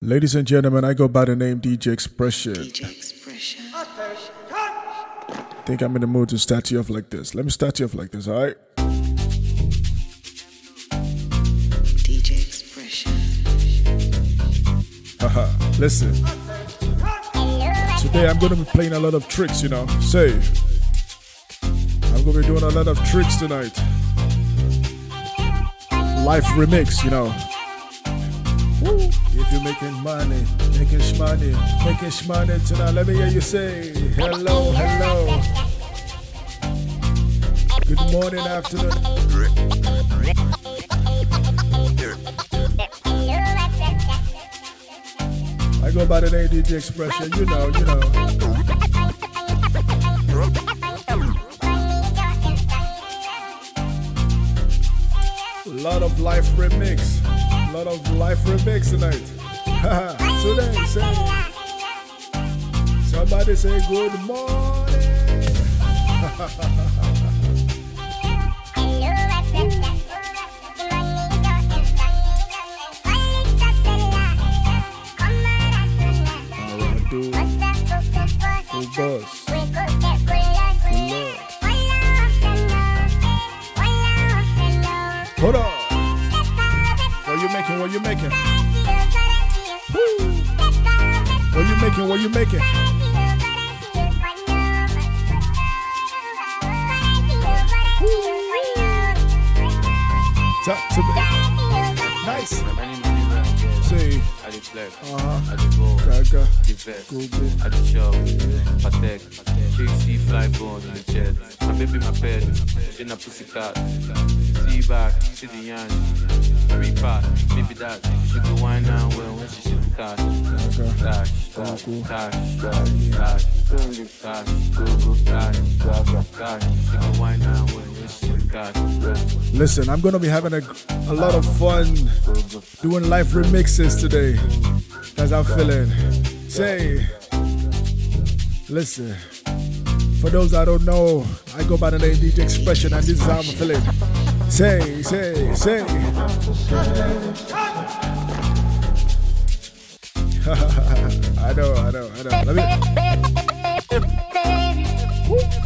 Ladies and gentlemen, I go by the name DJ Expression. DJ Expression. Think I'm in the mood to start you off like this. Let me start you off like this, alright? DJ Expression. Haha, listen. Today I'm gonna be playing a lot of tricks, you know. Say, I'm gonna be doing a lot of tricks tonight. Life remix, you know. If you're making money, making shmoney, making shmoney tonight, let me hear you say hello, hello. Good morning, afternoon. I go by the name DJ Expression, you know, you know. A lot of life remix. Lot of life remix tonight. Today, say. Somebody say good morning. What you making? What you making? Talk to me. Nice. I flex, uh-huh. I go, Gaga, the vex, Google. I dey shop, patek, chick see fly bone in the jet. My baby my pet, she na pussycat. See back, see the yan, three part, baby that. She go wine now well when she Google. dash, dash, dash, dash, Google, dash, dash, dash. She go wine now well. Listen, I'm gonna be having a, a lot of fun doing live remixes today. Cause I'm feeling. Say, listen. For those that don't know, I go by the name DJ Expression, and this is how I'm feeling. Say, say, say. I know, I know, I know. Let me.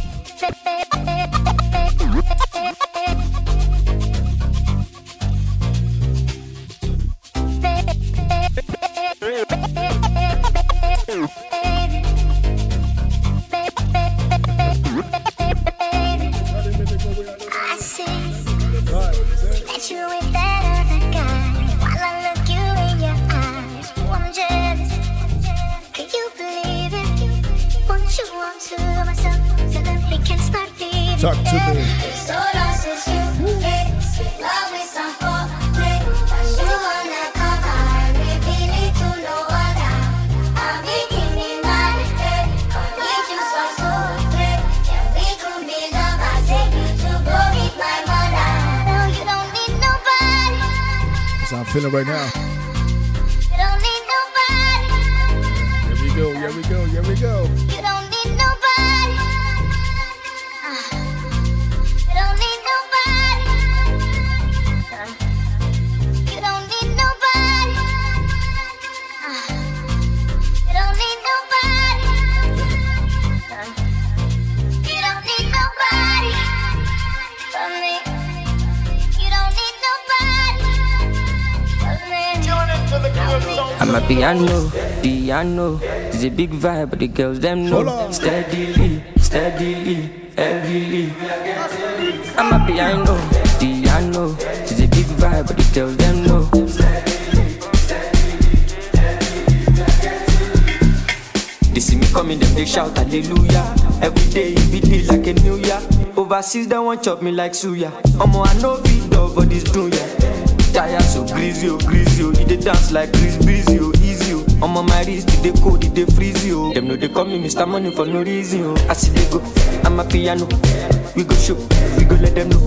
Feeling right now. You don't need nobody. Here we go, here we go, here we go. I'm a piano, piano. It's a big vibe, but the girls them know. Steadily, steadily, heavily. I'm a piano, piano. It's a big vibe, but the girls them know. They see me coming, them they shout hallelujah. Every day it be day like a new year. Overseas they want chop me like suya. Omo I know beat dog for this dunya. Tire so greasy, oh greasy, oh. He dey dance like Chris Breezy, oh easy, oh. Omo my wrist, it dey cold, it dey freezy, oh. Them know they call me Mr. Money for no reason, oh. I see they go, I'm a piano. We go show, we go let them know.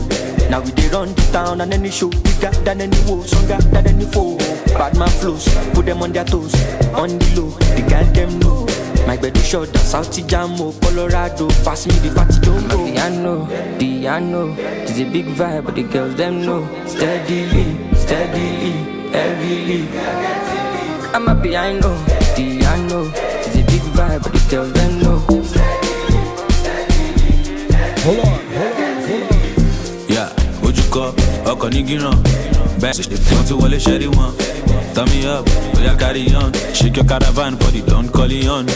Now we dey run the town and any show bigger than any woe, stronger than any foe. Bad man flows, put them on their toes, on the low, the girl them know. My bed is short, South Jamo, oh. Colorado, pass me the fatty jumbo. Piano, piano, it's a big vibe, but the girls them know. Steadily, steadily, heavily. I'm happy, I know. The I know. It's a big vibe, but the girls them know. Hold on, hold on, hold on. Yeah, ojú kọ ọkọ̀ ní gíràn bẹ́ẹ̀ wọ́n ti wọlé ṣẹ́rí wọn. Turn me up, oya carry on. Shake your caravan for the Don Corleone.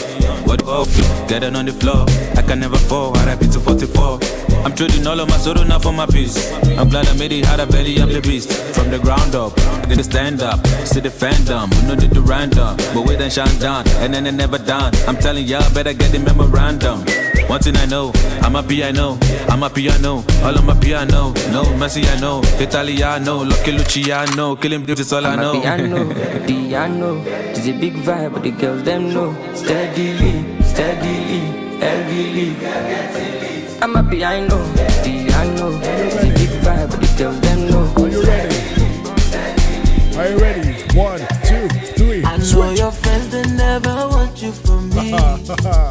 What the fuck? Get it on the floor. I can never fall. RIP to 44. I'm trading all of my sorrow now for my peace. I'm glad I made it, had a belly, I'm the beast. From the ground up, then the stand up, see the fandom. We know the do random, but we then shine down, and then they never done. I'm telling y'all, better get the memorandum. One thing I know, I'm a piano, I'm a piano, all on my piano. No, Messi I know, Italiano, Lucky Luciano, killing dudes is all I I'm know. happy, I know. The I know. It's a big vibe, but the girls them know. Steadily, steadily, heavily. I'm happy, I know. The I know. It's a big vibe, but the girls them know. Are you ready? Are you ready? One, two, three. I know Switch. your friends they never want you for me.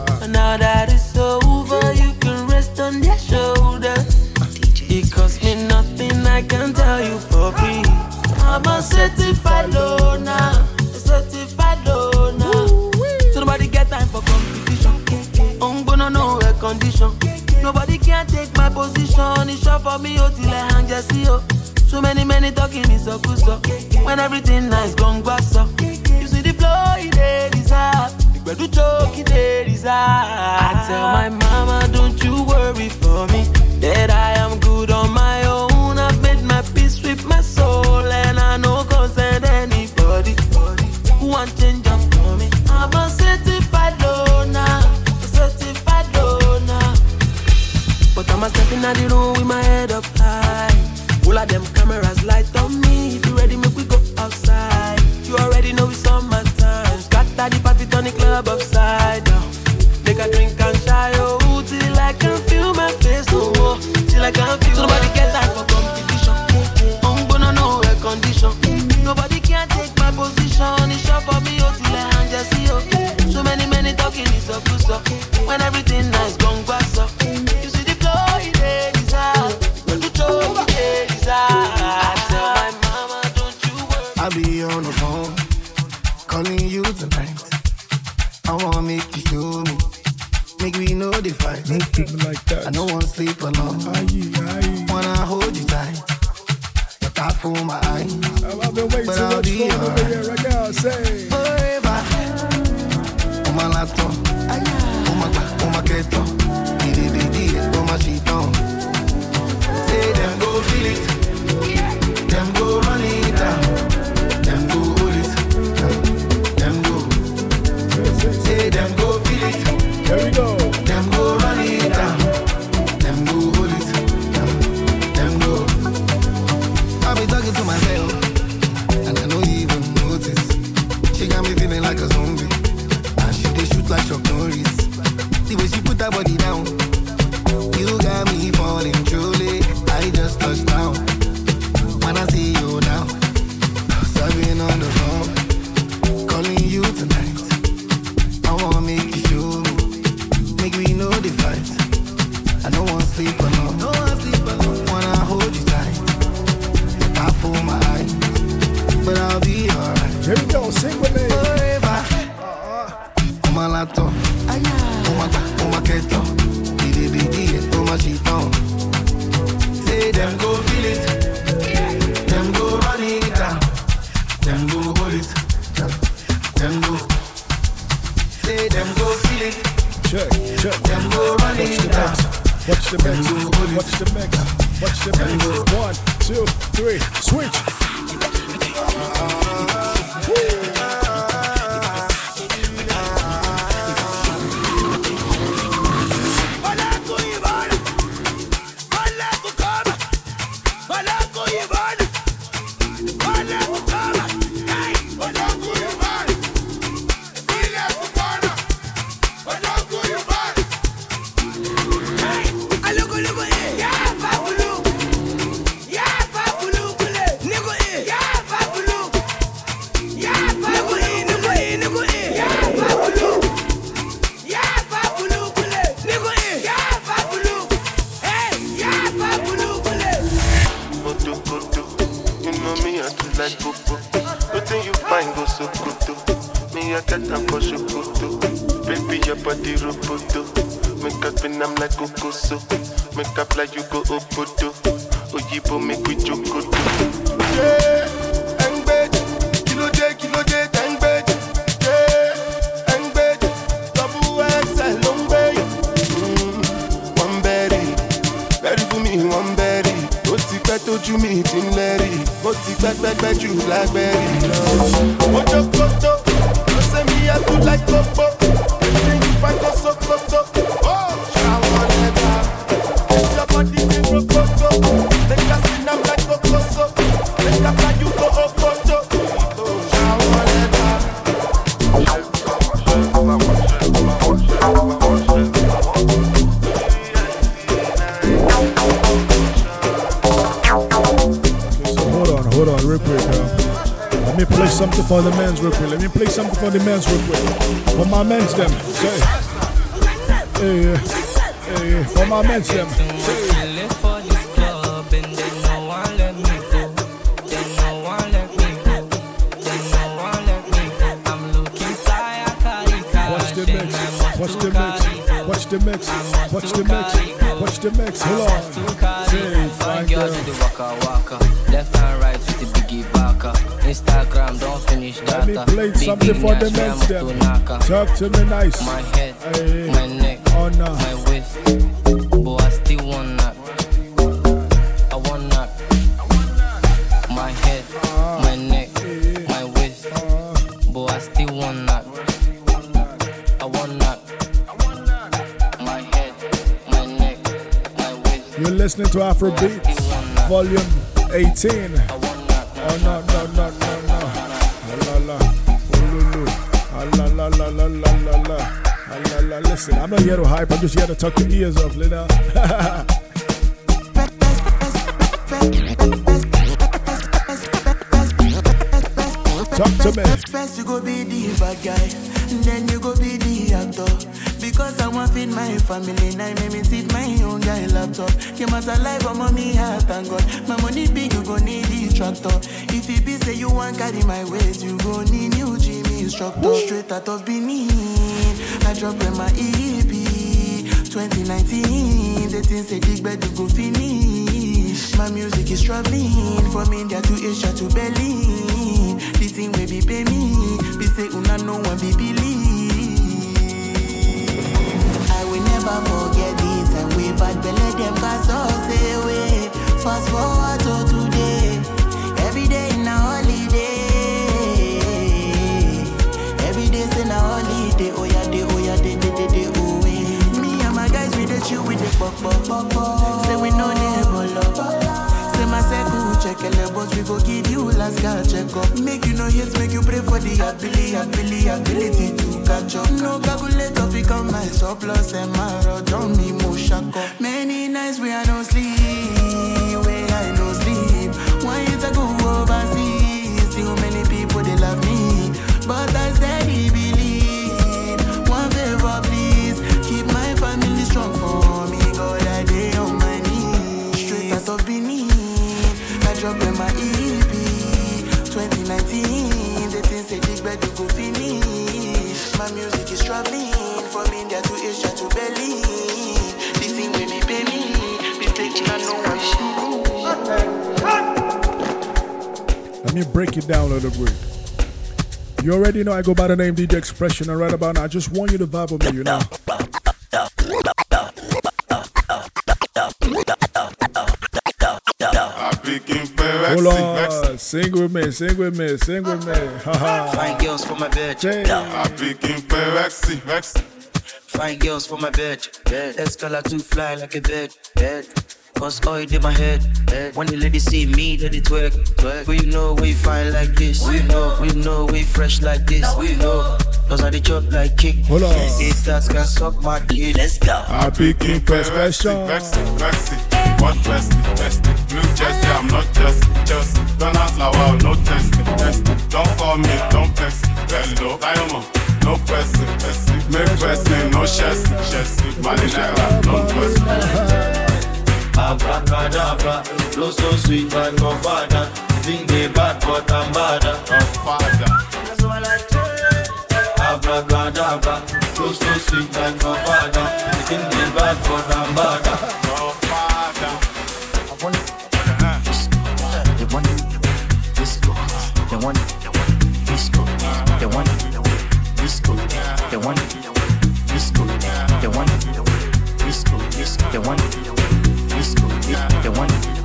condition. Nobody can take my position. It's short for me, oh, till I hang just see, oh. So many, many talking is so good, so. When everything nice, gone grass, so. You see the flow, it dey deserve. The do choke, it dey deserve. I tell my mama, don't you worry for me. That I am good on my own. I've made my peace with my soul. And I know concern anybody who want change I'm a stepping out the room with my head up high. All of them cameras light on me. If you ready, make we go outside. You already know it's on my time. Scatter the party, turn the club upside but I'll be alright. Here we go. Sing with me. Forever. On my laptop. On my back, on my keto. Did it, did it, on my sheet on. Say them go feel it. Them go run it down. Them go hold it. Them go. Say them go feel it. Check, check. Them go run it down. Watch the mix. Watch the mix. Watch the mix. One, two, three. Switch. Tójú mi ti ń lẹ́rì, ó ti pẹ́ pẹ́pẹ́ jù lágbẹ́rì lọ. Mo jókòtò, ló ṣe mi yẹ tó láì. For the men's real quick. Let me play something for the men's real quick. For my men's them. Say. Hey, hey, for my men's them. Say. Live for this club and no one let me go. Then no one let me go. Then no one let me go. I'm looking fly, I carry cash. Watch the mix. Watch the mix. Watch the mix. Watch the mix. Watch the mix. Hold on. Say, Fine girl girl. to the waka waka. Left and right with the biggie. Instagram don't finish Let me play Big, something for the nash, man, men's must them. to knock her. Talk to me nice. My head, Hey. my neck, Oh no. my waist. But I still want that. I want that. My head, ah, my neck, my waist. Ah. But I still want that. I want that. My head, my neck, my waist. You're listening to Afrobeat, volume 18. Oh no, no, no, no, no. Ah, la la, oh. Ah, la la la la la la la. Ah, la la. Listen, I'm not here to hype, I'm just here to tuck your ears off, Lena. Talk to me. First you go be the bad guy, then you go be the actor. Because I want feed my family, now make me sit my own guy laptop. Came as alive, I'm on me heart, thank God. My money big, you go need the tractor. If it be say you want carry my ways, you go need new Jimmy instructor. Straight out of Benin, I drop in my EP. 2019, the things say big bed you go finish. My music is traveling from India to Asia to Berlin. The thing will be pay me, be say una no one be believe. Will never forget this and we bad belly them cast us away. Fast forward to today, every day in a holiday. Every day say na holiday, oh yeah, day, oh yeah, day, day, day, day, oh yeah. Me and my guys we dey chill with the pop pop pop pop. Check we go give you last guy check up. Make you no hate, make you pray for the ability, ability, ability to catch up. No calculator fi come my surplus and my road don't me mo shako. Many nights we I no sleep, where I no sleep. One year to go You already know I go by the name DJ Expression, and right about now, I just want you to vibe with me, you know. Hold on, sing with me, sing with me, sing with me. Haha. Fine girls for my bed. Fine girls for my bed. bed. Escala to fly like a bird. Bed. Cause oil in my head. head. When the ladies see me, then they twerk. twerk. We know we fine like this. We know, we know we fresh like this. We know. Cause I they chop like kick. Hold on. If that's can suck my dick. Let's go. I be picking Vexy, profession. vexy, what vexy, vexy. Blue jersey, I'm not just, just. Don't ask like wow, no testing, testing. Don't call me, don't vex. Hello, diamond, no person, person. Make person, no chassis, chassis. Money naira, no person. Abracadabra, flow so sweet and go father. Think they bad but I'm bad. Oh, father. That's all I tell. Abracadabra, flow so sweet and go father. Think they bad but I'm bad. The one, I want it. They want it. Disco. They want. Disco. They want. Disco. They want. Disco. They want. Disco. They want. They want one.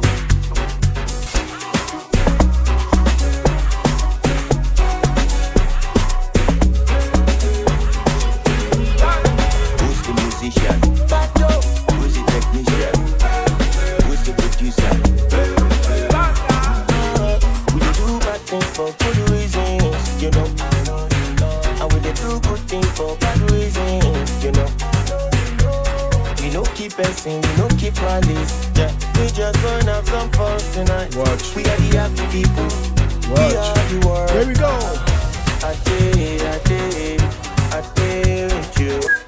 keep pessing, we no keep malice. Yeah. We just gonna have some fun tonight. Watch. We are the happy people. Watch. We are the world. Here we go. I did, I did, I did you.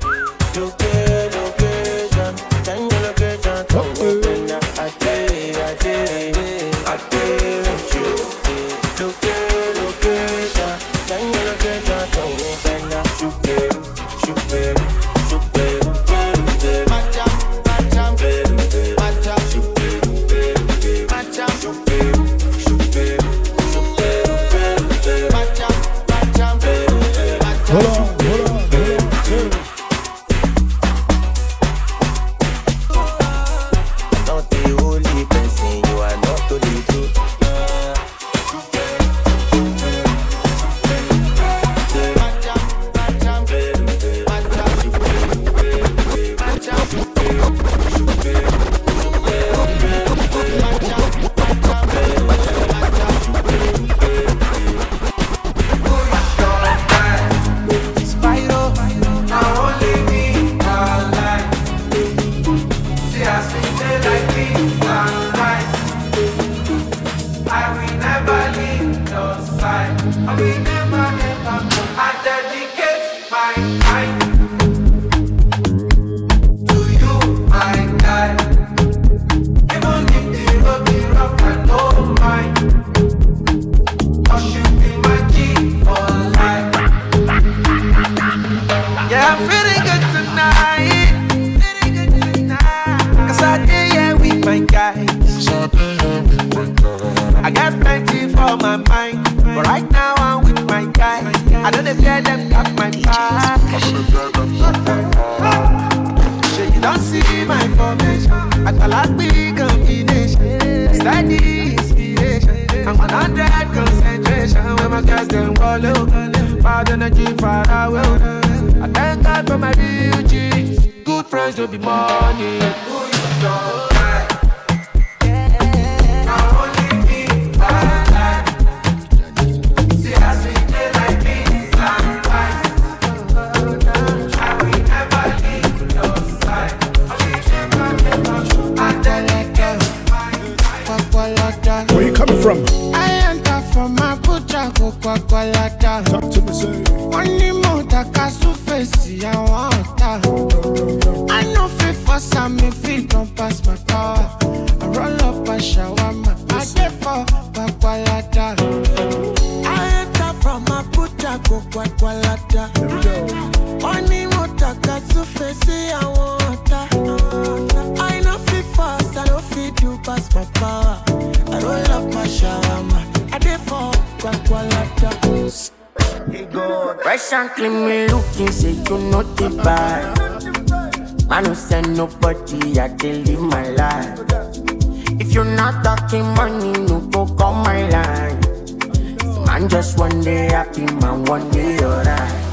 Fresh and clean me looking, say you notified. Man who send nobody, I can live my life. If you're not talking money, no go call my line. Man, just one day happy, man, one day alright.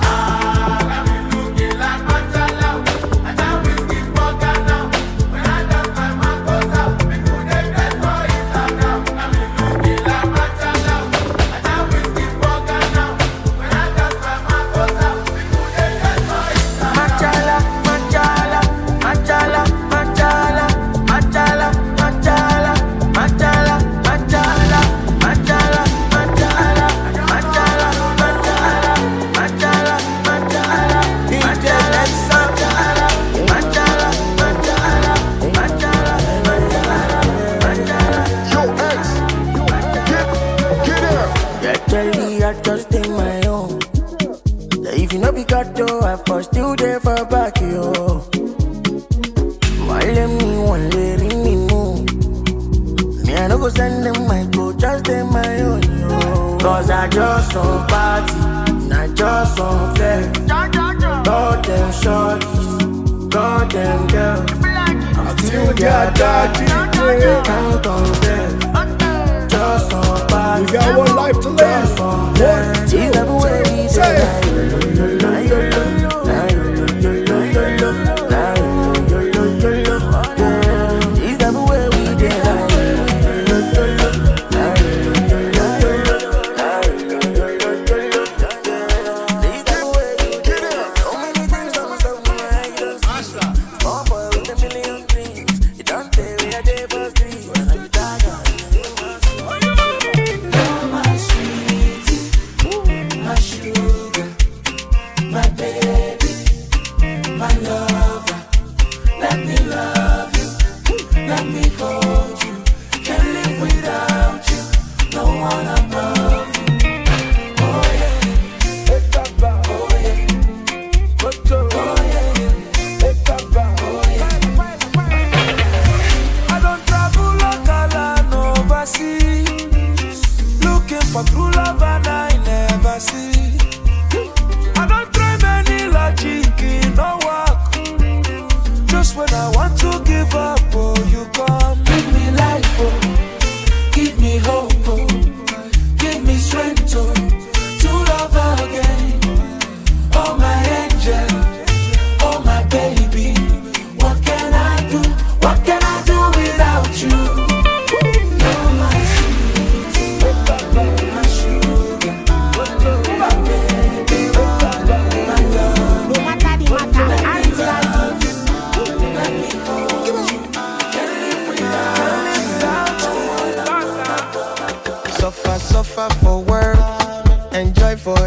Suffer, for work, enjoy for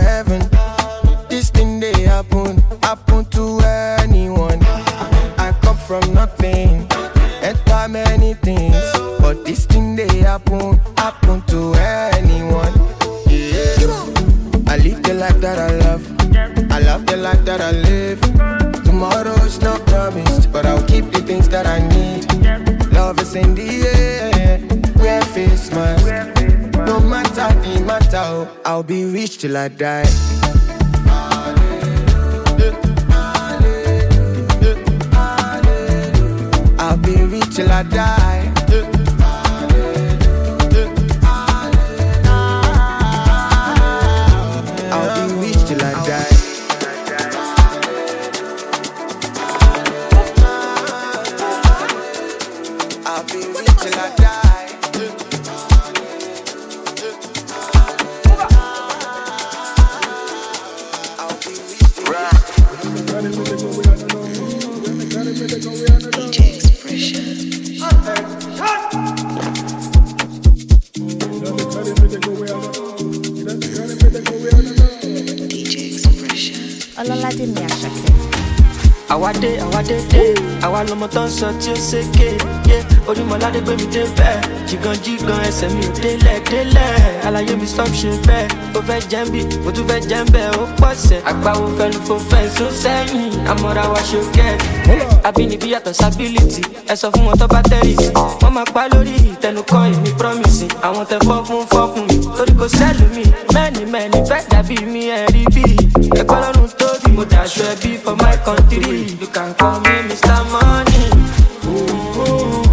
I die. Sọ tí ó ṣèké yé orímọládé gbé mi dé bẹ́ẹ̀. Jìgàn jìgàn ẹsẹ̀ mi ò délẹ̀ délẹ̀. Àlàyé mi stop ṣe bẹ́ẹ̀. Ó fẹ́ jẹ́ mo tún fẹ́ jẹ́ ń bẹ́ẹ̀. Ó pọ̀ sẹ̀ àgbáwo fẹnu fò fẹ́ sún sẹ́yìn. Àmọ́ra wa ṣe kẹ́. Àbínibí yàtọ̀ sábìlìtì ẹ sọ fún wọn tó bá tẹ́rì sí. Wọ́n máa pa lórí ìtẹnukọ́ èmi promise. Àwọn tẹ fọ́ fún fọ́ fún mi. Torí kò sẹ́lù mi. Mẹ́ni mẹ́ni fẹ́ dàbí mi ẹ̀rí bí. Ẹgbẹ́ lọ́run tóbi mo dàṣọ ẹbí for my country. You can call me mr money. two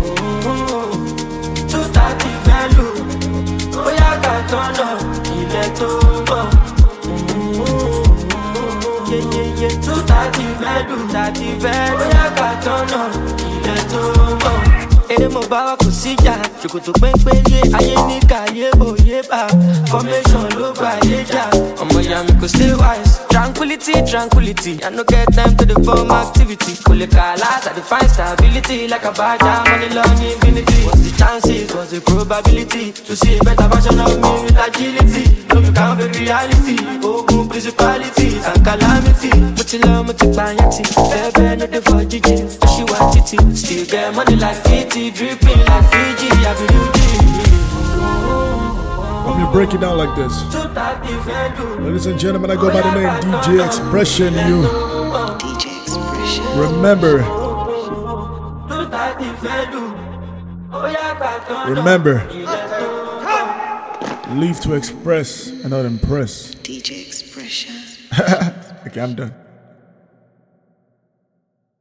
fẹ́ ilẹ̀ tó mo bá wa kò síjà ṣòkòtò péńpé yé ayé ní kàyé òye bá. Formation ló gbà yé jà. Ọmọ ìyá mi kò stay wise tranquility tranquility. I no get time to dey form activity. Kò lè kà láti i dey find stability like abaja money long infinity. What's the chances? What's the probability? To see a better version of me with agility. No be count the reality. Oh, Ogun principalities and calamity ti lọ mo ti pààyàn tì bẹ́ẹ̀ bẹ́ẹ̀ no dey for ó ṣì wá títì still get money like fifty dripping like fiji. Abiruji. I'm break it down like this. Ladies and gentlemen, I go by the name DJ Expression. You remember, remember, leave to express and not impress. DJ Expression. okay, I'm done.